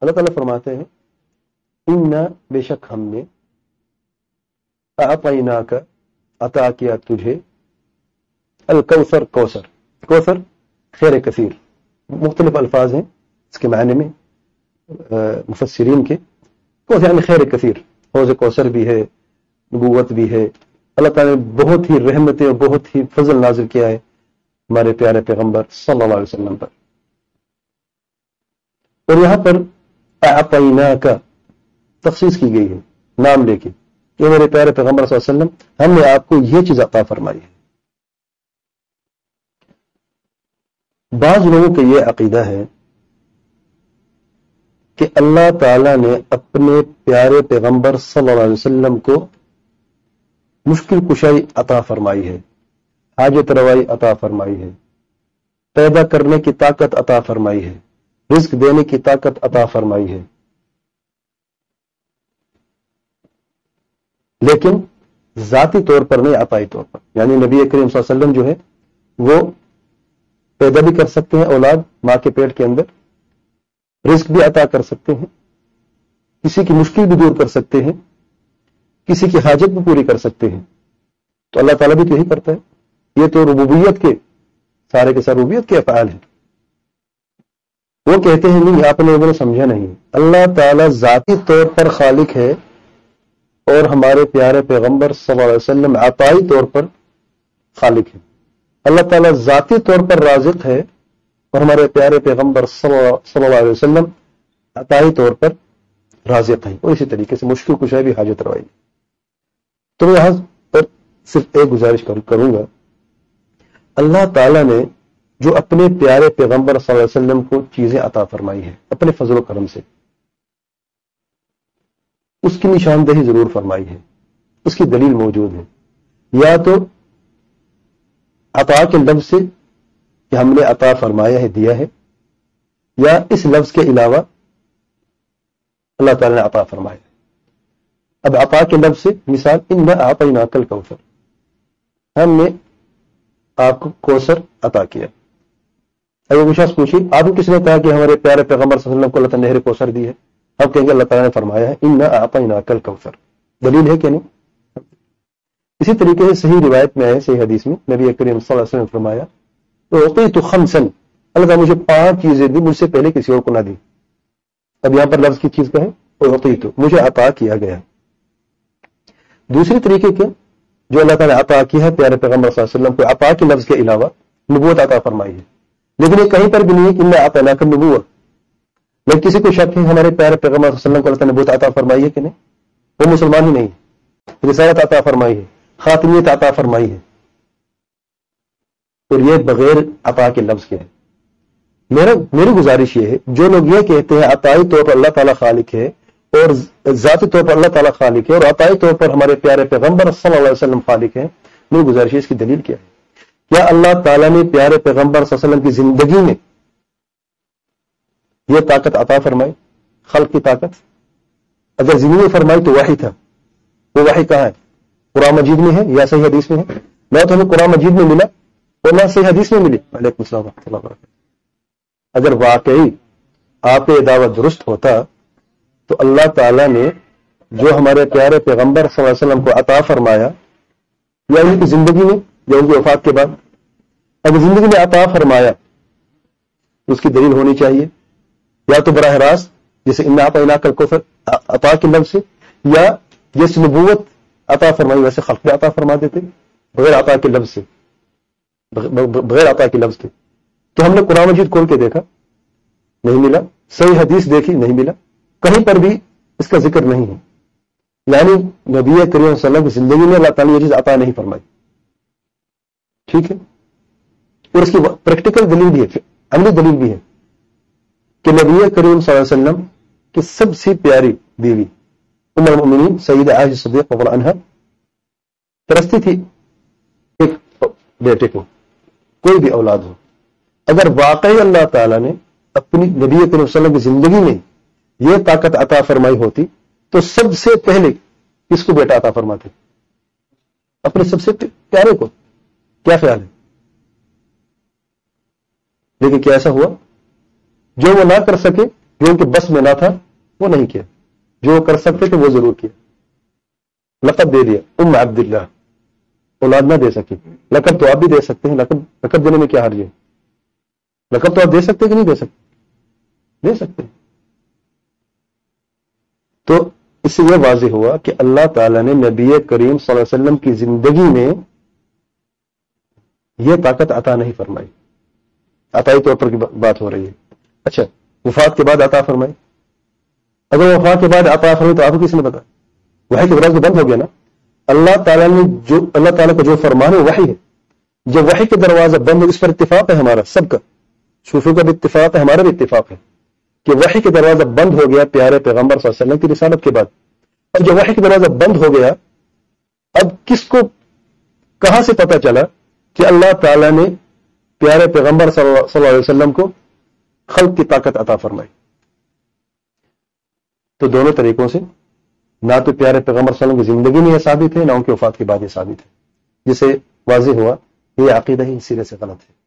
اللہ تعالیٰ فرماتے ہیں ان بے شک ہم نے اعطینا کا عطا کیا تجھے الکوثر کوثر۔ کوثر خیر کثیر۔ مختلف الفاظ ہیں اس کے معنی میں مفسرین کے۔ کوثر یعنی خیر کثیر۔ حوض کوثر بھی ہے، نبوت بھی ہے۔ اللہ تعالیٰ نے بہت ہی رحمتیں اور بہت ہی فضل نازل کیا ہے ہمارے پیارے پیغمبر صلی اللہ علیہ وسلم پر۔ اور یہاں پر اعطینا کا تخصیص کی گئی ہے، نام لے کے۔ کہ میرے پیارے پیغمبر صلی اللہ علیہ وسلم، ہم نے آپ کو یہ چیز عطا فرمائی ہے۔ بعض لوگوں کا یہ عقیدہ ہے کہ اللہ تعالی نے اپنے پیارے پیغمبر صلی اللہ علیہ وسلم کو مشکل کشائی عطا فرمائی ہے، حاجت روائی عطا فرمائی ہے، پیدا کرنے کی طاقت عطا فرمائی ہے۔ رزق دینے کی طاقت عطا فرمائی ہے۔ لیکن ذاتی طور پر نہیں عطائی طور پر۔ یعنی نبی کریم صلی اللہ علیہ وسلم جو ہے، وہ پیدا بھی کر سکتے ہیں، اولاد ماں کے پیٹ کے اندر رزق بھی عطا کر سکتے ہیں۔ کسی کی مشکل بھی دور کر سکتے ہیں۔ کسی کی حاجت بھی پوری کر سکتے ہیں۔ تو اللہ تعالیٰ بھی تو یہی کرتا ہے۔ یہ تو ربوبیت کے، سارے کے سارے ربوبیت کے افعال ہیں۔ وہ کہتے ہیں، نہیں، آپ نے سمجھا نہیں۔ اللہ تعالیٰ ذاتی طور پر خالق ہے اور ہمارے پیارے پیغمبر صلی اللہ علیہ وسلم عطائی طور پر خالق ہے اللہ تعالیٰ ذاتی طور پر رازق ہے اور ہمارے پیارے پیغمبر صلی اللہ علیہ وسلم عطائی طور پر رازق ہیں۔ اور اسی طریقے سے مشکل کشائی بھی حاجت روائی تو میں یہاں پر صرف ایک گزارش کروں گا۔ اللہ تعالیٰ نے جو اپنے پیارے پیغمبر صلی اللہ علیہ وسلم کو چیزیں عطا فرمائی ہیں، اپنے فضل و کرم سے۔ اس کی نشاندہی ضرور فرمائی ہے، اس کی دلیل موجود ہے۔ یا تو عطا کے لفظ سے کہ ہم نے عطا فرمایا ہے، دیا ہے، یا اس لفظ کے علاوہ اللہ تعالی نے عطا فرمایا اب عطا کے لفظ سے مثال ان میں آپ ناقل کوثر ہم نے آپ کو کوثر عطا کیا۔ اگر شخص پوچھی آپ کس نے کہا کہ ہمارے پیارے پیغمبر صلی اللہ علیہ وسلم کو اللہ تعالیٰ نہر کوثر دی ہے؟ اب کہیں گے اللہ تعالیٰ نے فرمایا ہے ان میں آپ ہی ناقل کوثر دلیل ہے کہ نہیں؟ اسی طریقے سے صحیح روایت میں آئے، صحیح حدیث میں نبی کریم صلی اللہ علیہ وسلم نے فرمایا تو تو خمسن اللہ تعالیٰ مجھے پانچ چیزیں دی، مجھ سے پہلے کسی اور کو نہ دی۔ اب یہاں پر لفظ کی چیز کہیں اور تو مجھے عطا کیا گیا۔ دوسری طریقے کے، جو اللہ تعالیٰ نے عطا کیا ہے پیارے پیغمبر صلی اللہ علیہ وسلم کو، عطا کے لفظ کے علاوہ نبوت عطا فرمائی ہے۔ لیکن یہ کہیں پر بھی نہیں ہے کہ میں عطا نہ کر نبوت لیکن کسی کو شک ہے ہمارے پیارے پیغمبر صلی اللہ علیہ وسلم کو نے نبوت عطا فرمائی ہے کہ نہیں؟ وہ مسلمان ہی نہیں ہے۔ رسالت عطا فرمائی ہے، خاتمیت عطا فرمائی ہے۔ اور یہ بغیر عطا کے لفظ کے ہے۔ میرا، میری گزارش یہ ہے، جو لوگ یہ کہتے ہیں عطائی طور پر اللہ تعالیٰ خالق ہے اور ذاتی طور پر اللہ تعالیٰ خالق ہے اور عطائی طور پر ہمارے پیارے پیغمبر صلی اللہ علیہ وسلم خالق ہے میری گزارش ہے اس کی دلیل کیا ہے؟ کیا اللہ تعالیٰ نے پیارے پیغمبر صلی اللہ علیہ وسلم کی زندگی میں یہ طاقت عطا فرمائی؟ خلق کی طاقت؟ اگر زندگی فرمائی تو واحد تھا۔ وہ واحد کہاں ہے؟ قرآن مجید میں ہے یا صحیح حدیث میں ہے؟ نہ تو ہمیں قرآن مجید میں ملا اور نہ صحیح حدیث میں ملی۔ وعلیکم السلام ورحمۃ اللہ وبرکاتہ۔ اگر واقعی آپ دعوت درست ہوتا تو اللہ تعالی نے جو ہمارے پیارے پیغمبر صلی اللہ علیہ وسلم کو عطا فرمایا یا ان کی زندگی میں یا ان کی وفات کے بعد۔ اگر زندگی میں عطا فرمایا، اس کی دلیل ہونی چاہیے۔ یا تو براہ راست جیسے ان آپ علاقہ کو عطا کے لفظ سے، یا جس نبوت عطا فرمائی، ویسے خلق میں عطا فرما دیتے بغیر عطا کے لفظ سے۔ بغیر عطا کے لفظ کے تو ہم نے قرآن مجید کھول کے دیکھا، نہیں ملا۔ صحیح حدیث دیکھی، نہیں ملا۔ کہیں پر بھی اس کا ذکر نہیں ہے۔ یعنی نبی کریم صلی اللہ علیہ وسلم کی زندگی میں اللہ تعالیٰ یہ چیز عطا نہیں فرمائی۔ ٹھیک ہے؟ اور اس کی پریکٹیکل دلیل بھی ہے عملی دلیل بھی ہے کہ نبی کریم صلی اللہ علیہ وسلم کی سب سے پیاری بیوی عمر المؤمنین سعید عائشہ صدیق رضی عنہ پرستی تھی ایک بیٹے کو، کوئی بھی اولاد ہو۔ اگر واقعی اللہ تعالی نے اپنی نبی کریم صلی اللہ علیہ وسلم کی زندگی میں یہ طاقت عطا فرمائی ہوتی تو سب سے پہلے کس کو بیٹا عطا فرماتے؟ اپنے سب سے پیارے کو۔ کیا خیال ہے؟ لیکن کیا ایسا ہوا؟ جو وہ نہ کر سکے، جو ان کے بس میں نہ تھا، وہ نہیں کیا۔ جو وہ کر سکتے تھے وہ ضرور کیا۔ لقب دے دیا، ام عبداللہ۔ اولاد نہ دے سکی لقب تو آپ بھی دے سکتے ہیں۔ لقب لقب دینے میں کیا حرج ہے لقب تو آپ دے سکتے کہ نہیں دے سکتے؟ دے سکتے تو اس سے یہ واضح ہوا کہ اللہ تعالیٰ نے نبی کریم صلی اللہ علیہ وسلم کی زندگی میں یہ طاقت عطا نہیں فرمائی۔ عطائی طور پر بات ہو رہی ہے۔ اچھا وفات کے بعد عطا فرمائی۔ اگر وفات کے بعد عطا فرمائی تو آپ کو کس نے بتا؟ وہی تو برس بند ہو گیا نا۔ اللہ تعالیٰ نے جو اللہ تعالیٰ کا جو فرمان ہے وہی ہے۔ جب وہی کے دروازہ بند ہو اس پر اتفاق ہے ہمارا سب کا۔ صوفیوں کا بھی اتفاق ہے، ہمارا بھی اتفاق ہے۔ کہ وحی کے دروازہ بند ہو گیا پیارے پیغمبر صلی اللہ علیہ وسلم کی رسالت کے بعد۔ اور جب وحی کے دروازہ بند ہو گیا، اب کس کو کہاں سے پتا چلا؟ کہ اللہ تعالیٰ نے پیارے پیغمبر صلی اللہ علیہ وسلم کو خلق کی طاقت عطا فرمائی۔ تو دونوں طریقوں سے نہ تو پیارے پیغمبر صلی اللہ علیہ وسلم کی زندگی میں یہ ثابت ہے، نہ ان کے وفات کے بعد یہ ثابت ہے۔ جسے واضح ہوا، یہ عقیدہ ہی سرے سے غلط ہے۔